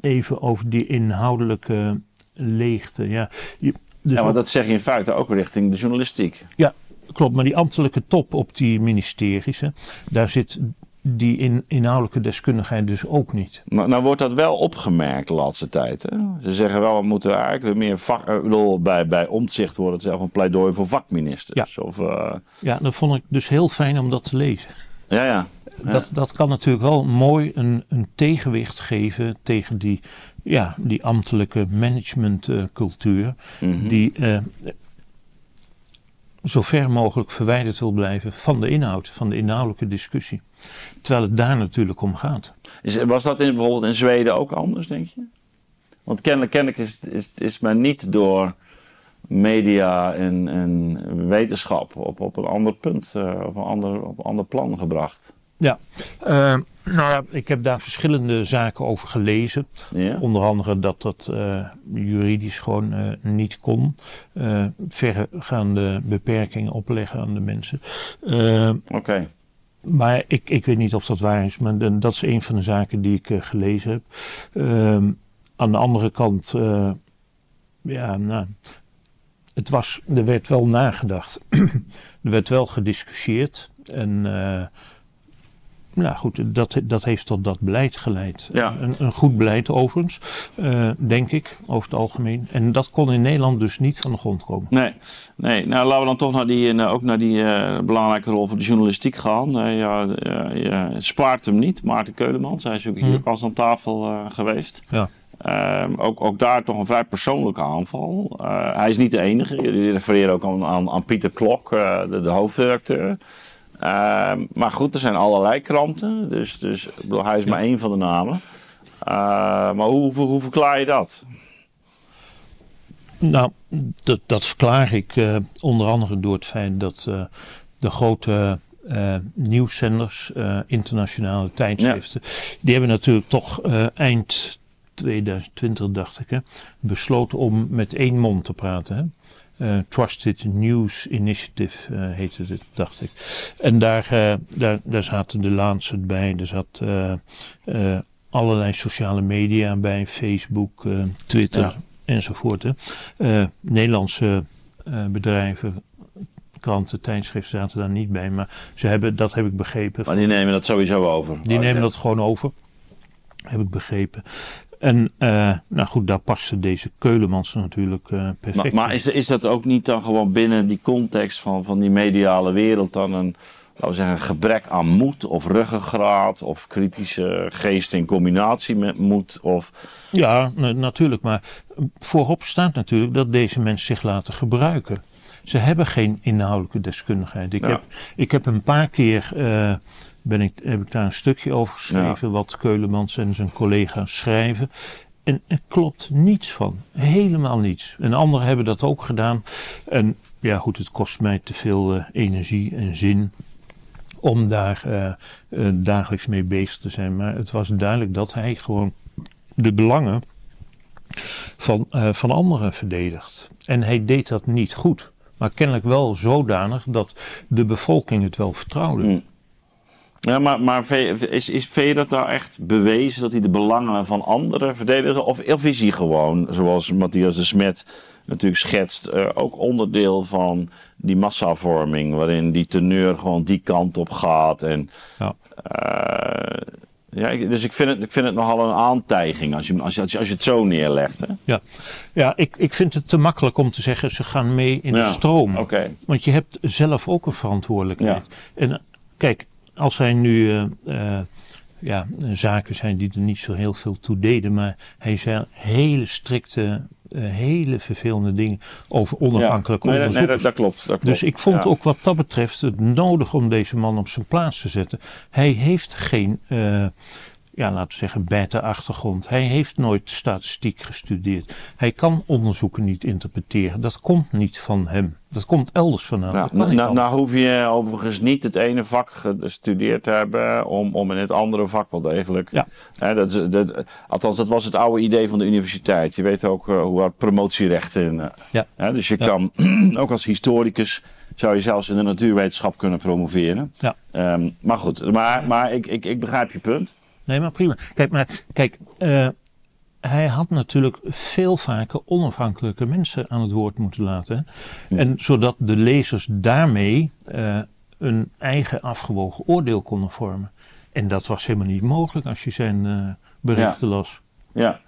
even over die inhoudelijke leegte. Ja, je, dus ja maar dat zeg je in feite ook richting de journalistiek. Ja, klopt, maar die ambtelijke top op die ministeries, hè, daar zit die in, inhoudelijke deskundigheid dus ook niet. Nou, nou wordt dat wel opgemerkt de laatste tijd. Hè? Ze zeggen wel, we moeten eigenlijk meer vak... Ik bedoel, bij, bij omzicht wordt het zelf een pleidooi voor vakministers. Ja. Of, uh... ja, dat vond ik dus heel fijn om dat te lezen. Ja, ja. ja. Dat, dat kan natuurlijk wel mooi een, een tegenwicht geven tegen die, ja, die ambtelijke managementcultuur. Uh, mm -hmm. Die... Uh, zo ver mogelijk verwijderd wil blijven van de inhoud, van de inhoudelijke discussie. Terwijl het daar natuurlijk om gaat. Is, was dat in, bijvoorbeeld in Zweden ook anders, denk je? Want kennelijk, kennelijk is, is, is men niet door media en, en wetenschap op, op een ander punt, uh, op, een ander, op een ander plan gebracht. Ja, uh, nou ja, ik heb daar verschillende zaken over gelezen. Ja. Onder andere dat dat uh, juridisch gewoon uh, niet kon. verregaande beperkingen opleggen aan de mensen. Oké. Okay. Maar ik, ik weet niet of dat waar is, maar dat is een van de zaken die ik gelezen heb. Ehm, aan de andere kant, ja, nou, het was, er werd wel nagedacht. er werd wel gediscussieerd. En nou goed, dat, dat heeft tot dat beleid geleid. Ja. Een, een, goed beleid overigens, uh, denk ik, over het algemeen. En dat kon in Nederland dus niet van de grond komen. Nee, nee. nou laten we dan toch naar die, uh, ook naar die uh, belangrijke rol van de journalistiek gaan. ja, ja, spaart hem niet, Maarten Keulemans. Hij is ook hier pas aan tafel geweest. Ja. Ehm, ook, ook daar toch een vrij persoonlijke aanval. hij is niet de enige. Jullie refereren ook aan, aan, aan Pieter Klok, de, de hoofdredacteur. Uh, maar goed, er zijn allerlei kranten. Dus, dus bedoel, hij is maar één van de namen. Uh, maar hoe, hoe, hoe, verklaar je dat? Nou, dat, dat verklaar ik uh, onder andere door het feit dat uh, de grote nieuwszenders, internationale tijdschriften, ja. die hebben natuurlijk toch eind 2020, dacht ik, hè, besloten om met één mond te praten. Hè? Uh, Trusted News Initiative uh, heette het, dacht ik. En daar, uh, daar, daar zaten de Lancet bij, er zat allerlei sociale media bij, Facebook, Twitter ja. enzovoort. Nederlandse bedrijven, kranten, tijdschriften zaten daar niet bij, maar ze hebben, dat heb ik begrepen. Maar die nemen dat sowieso over? Die nemen dat gewoon over, heb ik begrepen. En uh, nou goed, daar paste deze Keulemans natuurlijk uh, perfect. Maar, maar is, is dat ook niet dan gewoon binnen die context van, van die mediale wereld dan een, laten we zeggen, een gebrek aan moed of ruggengraat of kritische geest in combinatie met moed? Of... Ja, natuurlijk. Maar voorop staat natuurlijk dat deze mensen zich laten gebruiken. Ze hebben geen inhoudelijke deskundigheid. Ik, ja. heb, ik heb een paar keer. Uh, ben ik, heb ik daar een stukje over geschreven, ja. wat Keulemans en zijn collega's schrijven. En er klopt niets van. Helemaal niets. En anderen hebben dat ook gedaan. En ja, goed, het kost mij te veel uh, energie en zin om daar uh, uh, dagelijks mee bezig te zijn. Maar het was duidelijk dat hij gewoon de belangen van, van anderen verdedigt. En hij deed dat niet goed. Maar kennelijk wel zodanig dat de bevolking het wel vertrouwde. Mm. Ja, maar, maar is, is Vee dat nou echt bewezen dat hij de belangen van anderen verdedigt? Of, of is hij gewoon, zoals Matthias de Smet natuurlijk schetst, uh, ook onderdeel van die massavorming, waarin die teneur gewoon die kant op gaat? En, ja. Uh, ja, dus ik vind, het, ik vind het nogal een aantijging als je, als je, als je, als je het zo neerlegt. Hè? Ja, ja ik, ik vind het te makkelijk om te zeggen ze gaan mee in ja, de stroom. Okay. Want je hebt zelf ook een verantwoordelijkheid. Ja. En kijk, als hij nu uh, uh, ja, zaken zijn die er niet zo heel veel toe deden, maar hij zei hele strikte, uh, hele vervelende dingen over onafhankelijke ja, nee, onderzoekers. Nee, dat, dat, klopt, dat klopt. Dus ik vond ja. ook wat dat betreft het nodig om deze man op zijn plaats te zetten. Hij heeft geen ja, laten we zeggen, beta-achtergrond. Hij heeft nooit statistiek gestudeerd. Hij kan onderzoeken niet interpreteren. Dat komt niet van hem. Dat komt elders vandaan. Nou, nou, nou hoef je overigens niet het ene vak gestudeerd te hebben om, om in het andere vak wel degelijk. Ja. Hè, dat, dat, althans, dat was het oude idee van de universiteit. Je weet ook uh, hoe hard promotierechten. Uh, ja. Hè, dus je Ja. kan ook als historicus zou je zelfs in de natuurwetenschap kunnen promoveren. Ja. Um, maar goed, maar, maar ik, ik, ik begrijp je punt. Nee, maar prima. Kijk, maar kijk, uh, hij had natuurlijk veel vaker onafhankelijke mensen aan het woord moeten laten. En zodat de lezers daarmee uh, een eigen afgewogen oordeel konden vormen. En dat was helemaal niet mogelijk als je zijn uh, berichten Ja. las. Ja.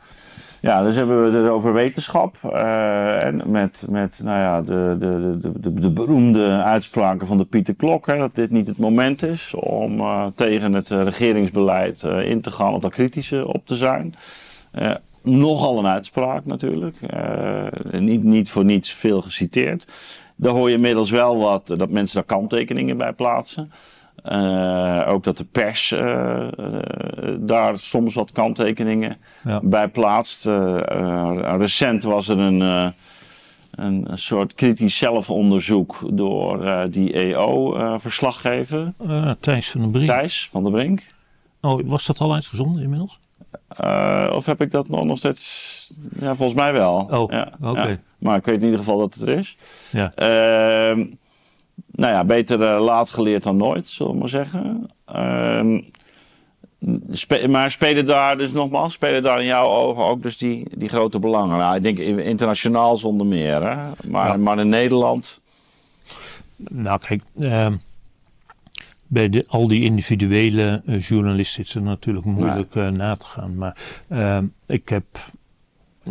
Ja, dus hebben we het over wetenschap. Uh, en met, met nou ja, de, de, de, de, de beroemde uitspraken van de Pieter Klok. Hè, dat dit niet het moment is om uh, tegen het uh, regeringsbeleid in te gaan of daar kritisch op te zijn. nogal een uitspraak natuurlijk. niet, niet voor niets veel geciteerd. Daar hoor je inmiddels wel wat dat mensen daar kanttekeningen bij plaatsen. Uh, ook dat de pers uh, uh, daar soms wat kanttekeningen Ja. bij plaatst. recent was er een, een, een soort kritisch zelfonderzoek door eh, die EO-verslaggever. Thijs van den Brink. Thijs van der Brink. Oh, was dat al uitgezonden inmiddels? Of heb ik dat nog, nog steeds? Ja, volgens mij wel. Oh, ja, oké. ja. Maar ik weet in ieder geval dat het er is. Ja. Nou ja, beter uh, laat geleerd dan nooit, zullen we maar zeggen. Ehm, spe maar spelen daar dus nogmaals, spelen daar in jouw ogen ook dus die, die grote belangen? Nou, ik denk internationaal zonder meer, hè? Maar, Ja. maar in Nederland... Nou, kijk, ehm, bij de, al die individuele eh, journalisten is het natuurlijk moeilijk eh, na te gaan. Maar ehm, ik heb,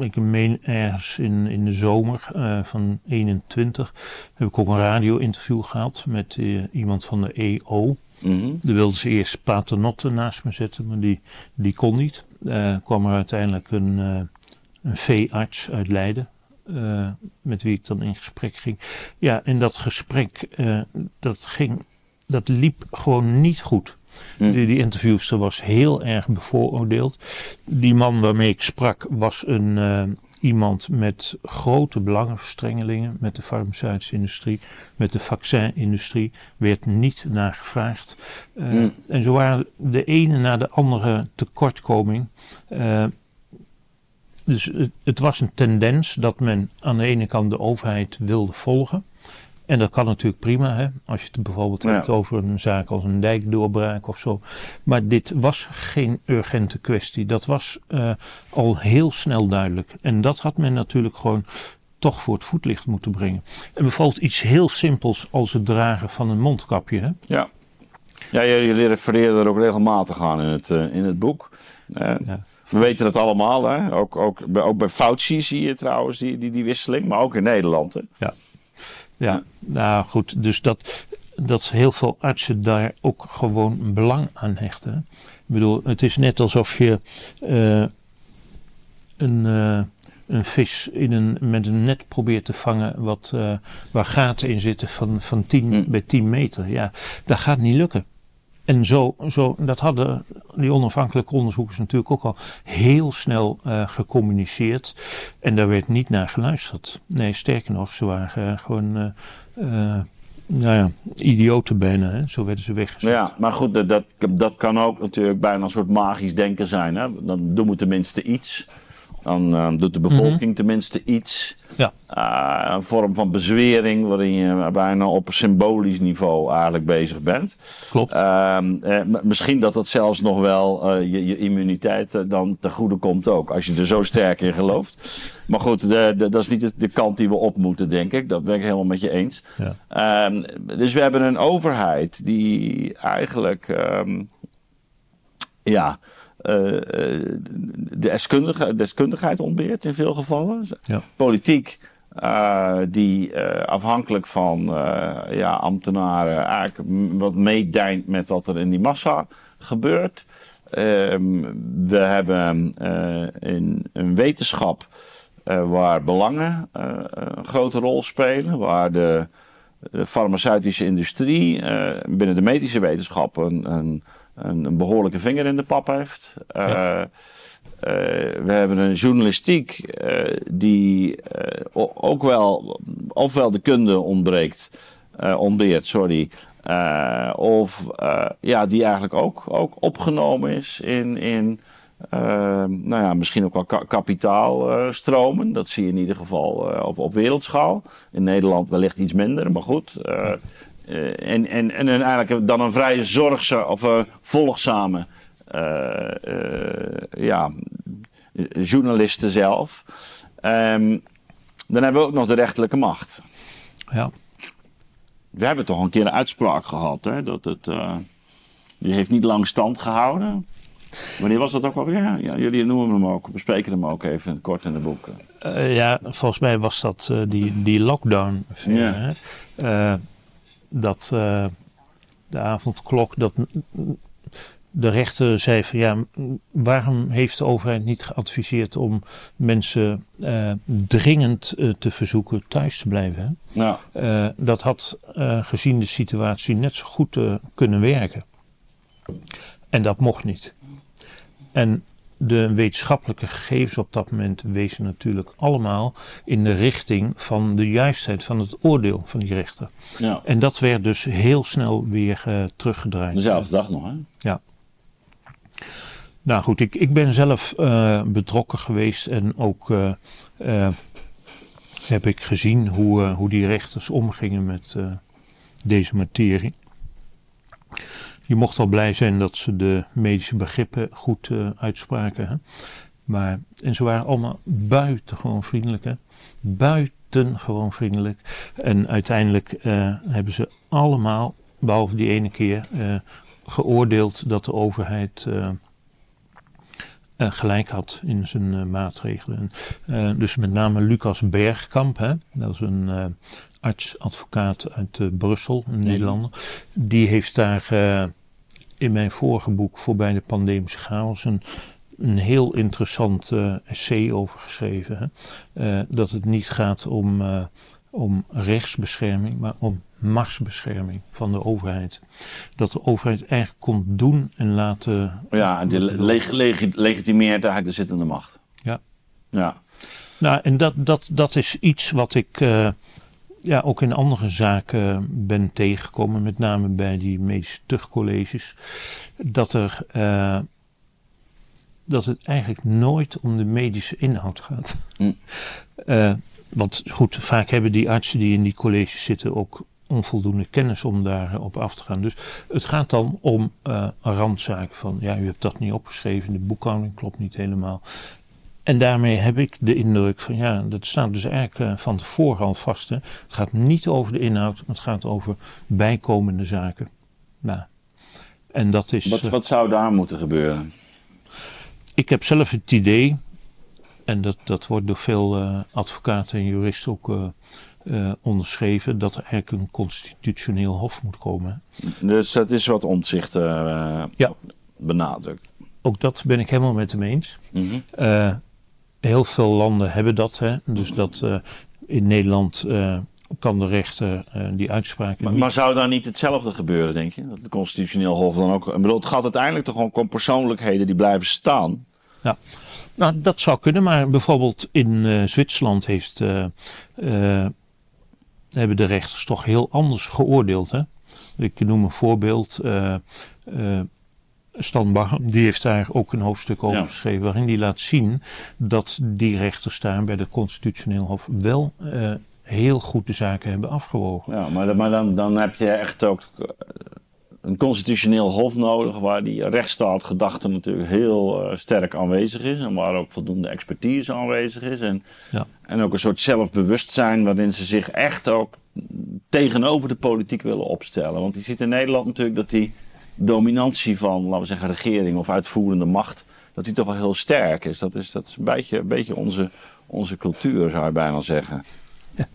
ik meen ergens in, in de zomer eh, van 21, heb ik ook een radio-interview gehad met eh, iemand van de EO. Mhm. Daar wilden ze eerst paternotte naast me zetten, maar die, die kon niet. Eh kwam er uiteindelijk een, een veearts uit Leiden, met wie ik dan in gesprek ging. Ja, en dat gesprek, dat, ging, dat liep gewoon niet goed. Hm. Die, die interviewster was heel erg bevooroordeeld. Die man waarmee ik sprak was een, eh, iemand met grote belangenverstrengelingen met de farmaceutische industrie, met de vaccinindustrie, werd niet naar gevraagd. Eh, Hm. En zo waren de ene na de andere tekortkoming. Eh, dus het, het was een tendens dat men aan de ene kant de overheid wilde volgen. En dat kan natuurlijk prima, hè? als je het bijvoorbeeld Ja. hebt over een zaak als een dijkdoorbraak of zo. Maar dit was geen urgente kwestie. Dat was eh, al heel snel duidelijk. En dat had men natuurlijk gewoon toch voor het voetlicht moeten brengen. En bijvoorbeeld iets heel simpels als het dragen van een mondkapje. Hè? Ja. Ja, jullie refereren er ook regelmatig aan in het, eh, in het boek. Eh, Ja. We weten het allemaal, hè? Ook, ook, bij- ook bij Fauci zie je trouwens die, die, die wisseling, maar ook in Nederland. Hè? Ja, Ja. nou goed, dus dat, dat heel veel artsen daar ook gewoon belang aan hechten. Ik bedoel, het is net alsof je eh, een, eh, een vis in een, met een net probeert te vangen wat, eh, waar gaten in zitten van, van 10 Mm. bij 10 meter. Ja, dat gaat niet lukken. En zo, zo, dat hadden die onafhankelijke onderzoekers natuurlijk ook al heel snel eh, gecommuniceerd. En daar werd niet naar geluisterd. Nee, sterker nog, ze waren eh, gewoon, eh, nou ja, idioten bijna. Hè? Zo werden ze weggezet. Ja, maar goed, dat, dat, dat kan ook natuurlijk bijna een soort magisch denken zijn. Hè? Dan doen we tenminste iets. Dan eh, doet de bevolking tenminste iets. Ja. Eh, een vorm van bezwering waarin je bijna op een symbolisch niveau eigenlijk bezig bent. Klopt. Ehm, eh, misschien dat dat zelfs nog wel eh, je, je immuniteit dan te goede komt ook. Als je er zo sterk in gelooft. Maar goed, de, de- dat is niet de, de kant die we op moeten, denk ik. Dat ben ik helemaal met je eens. Ja. Ehm, dus we hebben een overheid die eigenlijk. ehm, ja. Eh, eh, de deskundige, deskundigheid ontbeert in veel gevallen. Ja. Politiek eh, die eh, afhankelijk van ja, ambtenaren eigenlijk wat meedijnt met wat er in die massa gebeurt. Ehm, we hebben in een wetenschap waar belangen een grote rol spelen, waar de, de farmaceutische industrie binnen de medische wetenschap een, een, een, een behoorlijke vinger in de pap heeft. Eh, Ja. eh, we hebben een journalistiek eh, die ook wel, ofwel de kunde ontbreekt, ontbeert, sorry. of ja, die eigenlijk ook, ook opgenomen is in, in nou ja, misschien ook wel ka- kapitaalstromen. dat zie je in ieder geval op, op wereldschaal. In Nederland wellicht iets minder, maar goed. Eh, en, en, en eigenlijk dan een vrij zorgzame of eh, volgzame eh, ja, journalisten zelf. Ehm, dan hebben we ook nog de rechterlijke macht. Ja. We hebben toch een keer een uitspraak gehad. Hè, dat het, die heeft niet lang stand gehouden. Wanneer was dat ook alweer? Ja, jullie noemen hem ook, bespreken hem ook even kort in de boeken. Ja, volgens mij was dat die, die lockdown. Ja. Dat eh, de avondklok, dat de rechter zei van ja, waarom heeft de overheid niet geadviseerd om mensen eh, dringend eh, te verzoeken thuis te blijven? Hè? Ja. Dat had gezien de situatie net zo goed kunnen werken. En dat mocht niet. En de wetenschappelijke gegevens op dat moment wezen natuurlijk allemaal in de richting van de juistheid van het oordeel van die rechter. Ja. En dat werd dus heel snel weer uh, teruggedraaid. Dezelfde dag nog, hè? Ja. Nou goed, ik, ik ben zelf uh, betrokken geweest en ook uh, heb ik gezien hoe, hoe die rechters omgingen met deze materie. Je mocht wel blij zijn dat ze de medische begrippen goed uh, uitspraken. Hè? Maar, en ze waren allemaal buitengewoon vriendelijk. Hè? Buitengewoon vriendelijk. En uiteindelijk uh, hebben ze allemaal, behalve die ene keer, uh, geoordeeld dat de overheid gelijk had in zijn maatregelen. dus met name Lucas Bergkamp, hè? dat is een arts, advocaat uit Brussel, een Nederlander. Die heeft daar in mijn vorige boek Voorbij de Pandemische Chaos een, een heel interessant uh, essay over geschreven. Hè? Uh, dat het niet gaat om, uh, om rechtsbescherming, maar om machtsbescherming van de overheid. Dat de overheid eigenlijk kon doen en laten. Ja, die leg, leg, legitimeert eigenlijk de zittende macht. Ja. Ja. Nou, en dat, dat, dat is iets wat ik ja, ook in andere zaken ben tegengekomen, met name bij die medische tuchtcolleges, dat er uh, dat het eigenlijk nooit om de medische inhoud gaat. Mm. Uh, want goed, vaak hebben die artsen die in die colleges zitten ook onvoldoende kennis om daarop af te gaan. Dus het gaat dan om uh, randzaken van, ja, u hebt dat niet opgeschreven, de boekhouding klopt niet helemaal. En daarmee heb ik de indruk van ja, dat staat dus eigenlijk uh, van tevoren al vast. Hè. Het gaat niet over de inhoud, maar het gaat over bijkomende zaken. Nou, en dat is. Wat, wat zou daar moeten gebeuren? Ik heb zelf het idee, en dat, dat wordt door veel uh, advocaten en juristen ook uh, onderschreven, dat er eigenlijk een constitutioneel hof moet komen. Dus dat is wat omzicht ja. benadrukt. Ook dat ben ik helemaal met hem eens. Mm -hmm. Heel veel landen hebben dat. Hè? Dus dat uh, in Nederland uh, kan de rechter uh, die uitspraken. Maar, maar, zou daar niet hetzelfde gebeuren, denk je? Dat het constitutioneel hof dan ook. Ik bedoel, het gaat uiteindelijk toch gewoon om persoonlijkheden die blijven staan. Ja, nou dat zou kunnen, maar bijvoorbeeld in Zwitserland heeft, hebben de rechters toch heel anders geoordeeld. Hè? Ik noem een voorbeeld. Stan Barham, die heeft daar ook een hoofdstuk over Ja. geschreven, waarin hij laat zien dat die rechters daar bij de Constitutioneel Hof wel eh, heel goed de zaken hebben afgewogen. Ja, maar, maar dan, dan heb je echt ook eh, een constitutioneel hof nodig waar die rechtsstaatgedachte natuurlijk heel eh, sterk aanwezig is en waar ook voldoende expertise aanwezig is en, Ja. en ook een soort zelfbewustzijn waarin ze zich echt ook tegenover de politiek willen opstellen. Want je ziet in Nederland natuurlijk dat die dominantie van, laten we zeggen, regering of uitvoerende macht, dat die toch wel heel sterk is. Dat is, dat is een beetje, een beetje onze, onze cultuur, zou je bijna zeggen.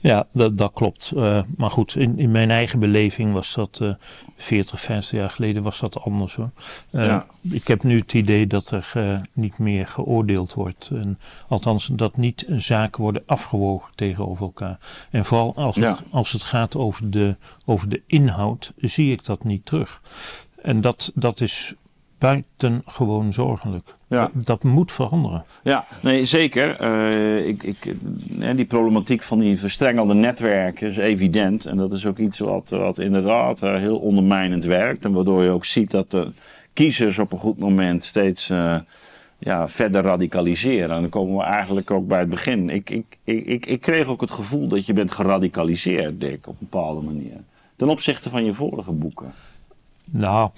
Ja, dat, dat klopt. Eh, maar goed, in, in mijn eigen beleving was dat eh 40, 50 jaar geleden was dat anders hoor. Eh, Ja. Ik heb nu het idee dat er eh, niet meer geoordeeld wordt. En, althans, dat niet zaken worden afgewogen tegenover elkaar. En vooral als het, als het gaat over de, over de inhoud, zie ik dat niet terug. En dat, dat is buitengewoon zorgelijk. Ja. Dat, dat moet veranderen. Ja, nee, zeker. Eh, ik, ik, die problematiek van die verstrengelde netwerken is evident. En dat is ook iets wat, wat inderdaad eh, heel ondermijnend werkt. En waardoor je ook ziet dat de kiezers op een goed moment steeds eh, ja, verder radicaliseren. En dan komen we eigenlijk ook bij het begin. Ik, ik, ik, ik, kreeg ook het gevoel dat je bent geradicaliseerd, Dick, op een bepaalde manier. Ten opzichte van je vorige boeken. Nou,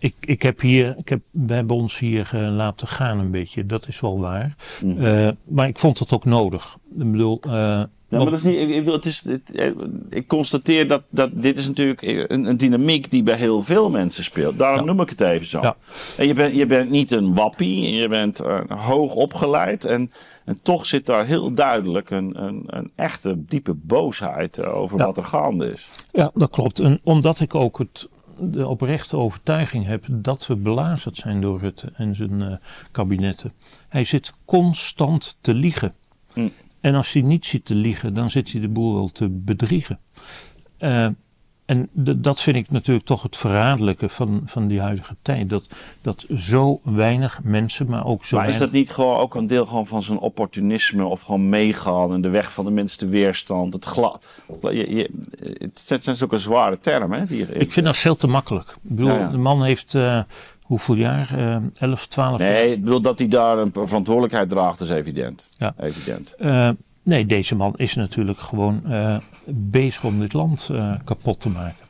ik, ik heb hier, ik heb, we hebben ons hier eh, laten gaan een beetje, dat is wel waar. Mhm. Eh, maar ik vond het ook nodig. Ik bedoel, eh, Ja, maar dat is niet. Ik, bedoel, het is, het- ik constateer dat, dat dit is natuurlijk een, een dynamiek die bij heel veel mensen speelt. Daarom Ja. noem ik het even zo. Ja. En je, bent, je bent niet een wappie, je bent hoog opgeleid. En, en toch zit daar heel duidelijk een, een, een echte diepe boosheid over wat er gaande is. ja, dat klopt. En omdat ik ook het, de oprechte overtuiging heb dat we belazerd zijn door Rutte en zijn eh, kabinetten. Hij zit constant te liegen. Mm. En als hij niet zit te liegen, dan zit hij de boel wel te bedriegen. Eh, en de- dat vind ik natuurlijk toch het verraderlijke van, van die huidige tijd. Dat, dat zo weinig mensen, maar ook zo Maar is dat niet gewoon ook een deel gewoon van zijn opportunisme of gewoon meegaan en de weg van de minste weerstand? Het gla je, je, het zijn zulke zware termen. Hè, die, Ik vind dat veel te makkelijk. Ik bedoel, Ja, ja. de man heeft eh, hoeveel jaar? Eh 11, 12 jaar? Nee, ik bedoel dat hij daar een verantwoordelijkheid draagt is evident. Ja. evident. Eh, nee, deze man is natuurlijk gewoon eh, bezig om dit land eh, kapot te maken.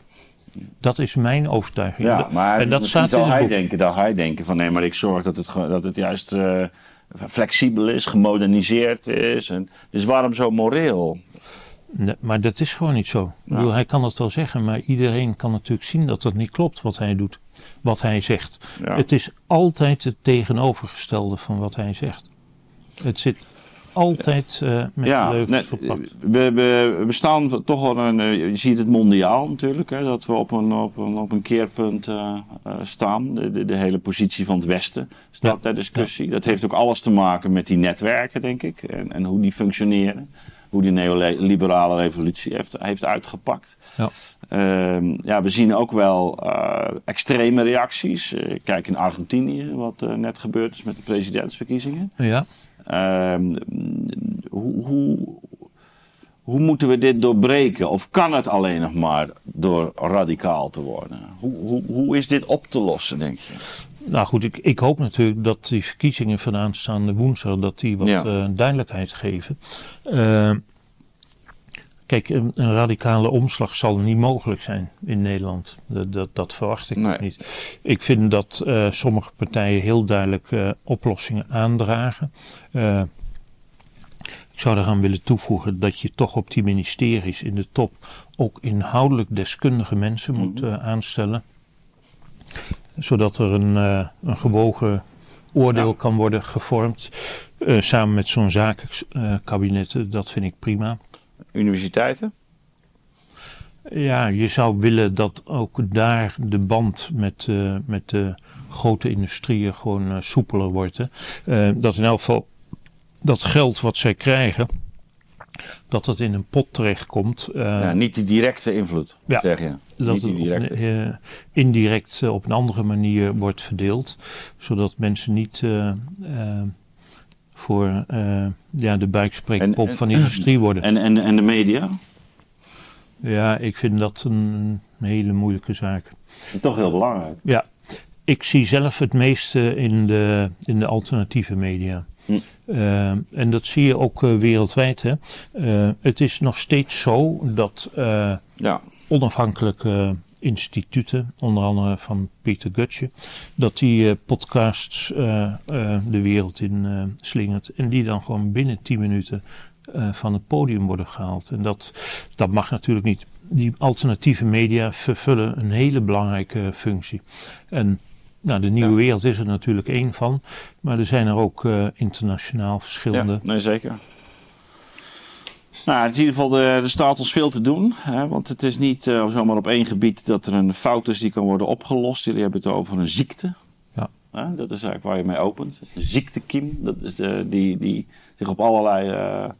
Dat is mijn overtuiging. Ja, maar en dat staat in zal hij boek. denken, dat hij denken van nee, maar ik zorg dat het, dat het juist eh, flexibel is, gemoderniseerd is. En, dus waarom zo moreel? Nee, maar dat is gewoon niet zo. Ik bedoel, hij kan het wel zeggen, maar iedereen kan natuurlijk zien dat dat niet klopt wat hij doet. Wat hij zegt. Ja. Het is altijd het tegenovergestelde van wat hij zegt. Het zit altijd eh, met leugens nee, verpakt. we, we, we staan toch wel een. eh, Je ziet het mondiaal natuurlijk, hè, dat we op een, op een, op een keerpunt eh, staan. De, de, de hele positie van het Westen staat Ja. ter discussie. Dat heeft ook alles te maken met die netwerken, denk ik, en, en hoe die functioneren. Hoe die neoliberale revolutie heeft, heeft uitgepakt. Ja. Ehm, ja, we zien ook wel extreme reacties. Kijk in Argentinië, wat net gebeurd is met de presidentsverkiezingen. Ja. Ehm, hoe, hoe, hoe moeten we dit doorbreken? Of kan het alleen nog maar door radicaal te worden? Hoe, hoe, hoe is dit op te lossen, denk je? Nou goed, ik, ik hoop natuurlijk dat die verkiezingen van aanstaande woensdag dat die wat Ja. eh, duidelijkheid geven. Eh, kijk, een, een radicale omslag zal niet mogelijk zijn in Nederland. Dat, dat, dat verwacht ik Nee. niet. Ik vind dat eh, sommige partijen heel duidelijk eh, oplossingen aandragen. Eh, ik zou eraan willen toevoegen dat je toch op die ministeries in de top ook inhoudelijk deskundige mensen moet eh, aanstellen. Zodat er een, een gewogen oordeel Ja. kan worden gevormd. samen met zo'n zakenkabinet. dat vind ik prima. Universiteiten? Ja, je zou willen dat ook daar de band met, eh, met de grote industrieën gewoon eh, soepeler wordt. Hè. Eh, dat in elk geval dat geld wat zij krijgen, dat dat in een pot terechtkomt. ja, niet die directe invloed, Ja. zeg je. dat niet het die directe. op, indirect op een andere manier wordt verdeeld. Zodat mensen niet voor eh, ja, de buikspreekpop van de industrie worden. En, en, en de media? ja, ik vind dat een hele moeilijke zaak. Toch heel belangrijk. Ja, ik zie zelf het meeste in de, in de alternatieve media. Hm. Eh, en dat zie je ook eh, wereldwijd. Hè. Het is nog steeds zo dat Ja, onafhankelijke instituten, onder andere van Peter Gutje, dat die eh, podcasts eh, eh, de wereld in slingert. En die dan gewoon binnen 10 minuten van het podium worden gehaald. En dat, dat mag natuurlijk niet. Die alternatieve media vervullen een hele belangrijke functie. En nou, de nieuwe Ja. wereld is er natuurlijk één van. Maar er zijn er ook internationaal ja verschillende. nee, zeker. Nou, in ieder geval, de- er staat ons veel te doen. Hè, want het is niet eh, zomaar op één gebied dat er een fout is die kan worden opgelost. Jullie hebben het over een ziekte. Ja. Hè, dat is eigenlijk waar je mee opent. Een ziektekiem, dat is de, die, die zich op allerlei eh,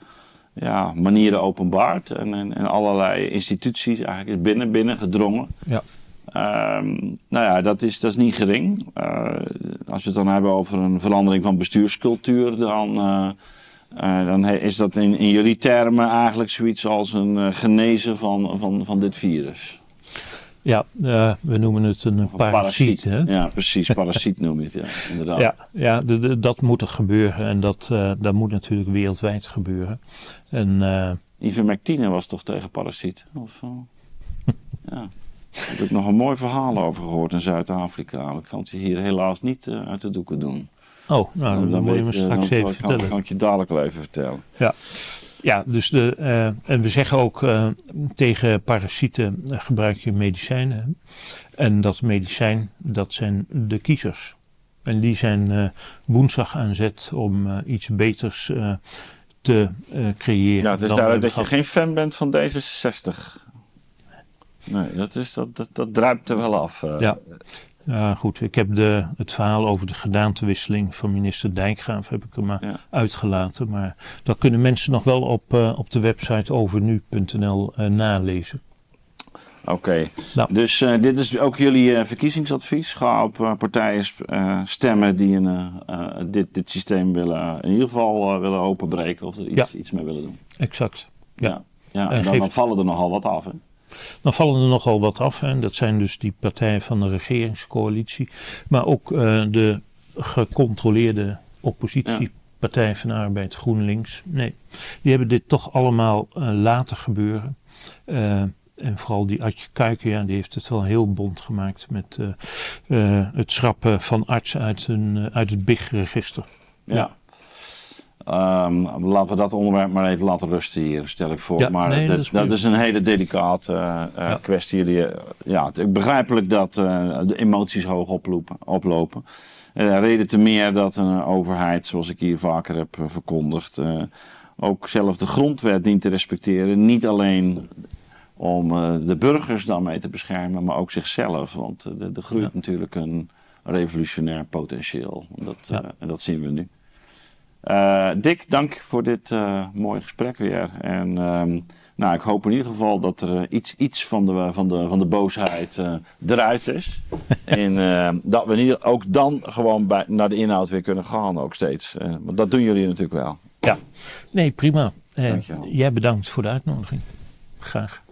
ja, manieren openbaart. En, en, en allerlei instituties eigenlijk is binnen, binnen gedrongen. Ja. Ehm, nou ja, dat is, dat is niet gering. Eh, als we het dan hebben over een verandering van bestuurscultuur, dan, eh, dan is dat in, in jullie termen eigenlijk zoiets als een eh, genezen van, van, van dit virus. Ja, eh, we noemen het een parasiet. Hè? Ja, precies. Parasiet noem je het, ja, inderdaad. Ja, ja de- de- dat moet er gebeuren en dat, dat moet natuurlijk wereldwijd gebeuren. En Ivermectine was toch tegen parasiet? Of, ja. Daar heb ik nog een mooi verhaal over gehoord in Zuid-Afrika. Ik kan het hier helaas niet uit de doeken doen. Oh, nou, dan, moet je me straks dan even kan, vertellen. kan ik je dadelijk wel even vertellen. Ja, dus de, eh, en we zeggen ook eh, tegen parasieten eh, gebruik je medicijnen. En dat medicijn, dat zijn de kiezers. En die zijn woensdag aan zet om iets beters te creëren. Ja, het is duidelijk dat je geen fan bent van D66. Nee, dat, is, dat, dat, dat druipt er wel af. Ja. Ja, goed. Ik heb de, het verhaal over de gedaantewisseling van minister Dijkgraaf heb ik er maar Ja. uitgelaten. Maar dat kunnen mensen nog wel op, eh, op de website overnu.nl eh, nalezen. Oké, Nou. dus eh, dit is ook jullie eh, verkiezingsadvies. Ga op eh, partijen eh, stemmen die een, eh, eh, dit, dit systeem willen, in ieder geval eh, willen openbreken of er iets, Ja. iets mee willen doen. Exact. Ja. Ja. En en dan, vallen er nogal wat af. Hè? Dan vallen er nogal wat af. En dat zijn dus die partijen van de regeringscoalitie. Maar ook eh, de gecontroleerde oppositie. Partij van de Arbeid, GroenLinks. Nee, die hebben dit toch allemaal eh, laten gebeuren. Eh, en vooral die Adje Kuiken, ja, die heeft het wel heel bond gemaakt met het schrappen van artsen uit, een, uit het BIG-register. Ja. Ehm, laten we dat onderwerp maar even laten rusten hier, stel ik voor. Ja, maar nee, dat, dat is dat prima. is een hele delicate eh, eh, Ja. kwestie. Die, eh, ja, het is begrijpelijk dat de emoties hoog oplopen. oplopen. Eh, reden te meer dat een overheid, zoals ik hier vaker heb verkondigd, ook zelf de grondwet dient te respecteren. Niet alleen om de burgers daarmee te beschermen, maar ook zichzelf. Want er groeit Ja. natuurlijk een revolutionair potentieel. Dat, en dat zien we nu. Eh, Dick, dank voor dit eh, mooie gesprek weer. En ehm, nou, ik hoop in ieder geval dat er eh, iets, iets van, de, van, de, van de boosheid eruit is. en eh, dat we niet, ook dan gewoon bij, naar de inhoud weer kunnen gaan ook steeds. Want dat doen jullie natuurlijk wel. Ja, nee, prima. Jij bedankt voor de uitnodiging. Graag.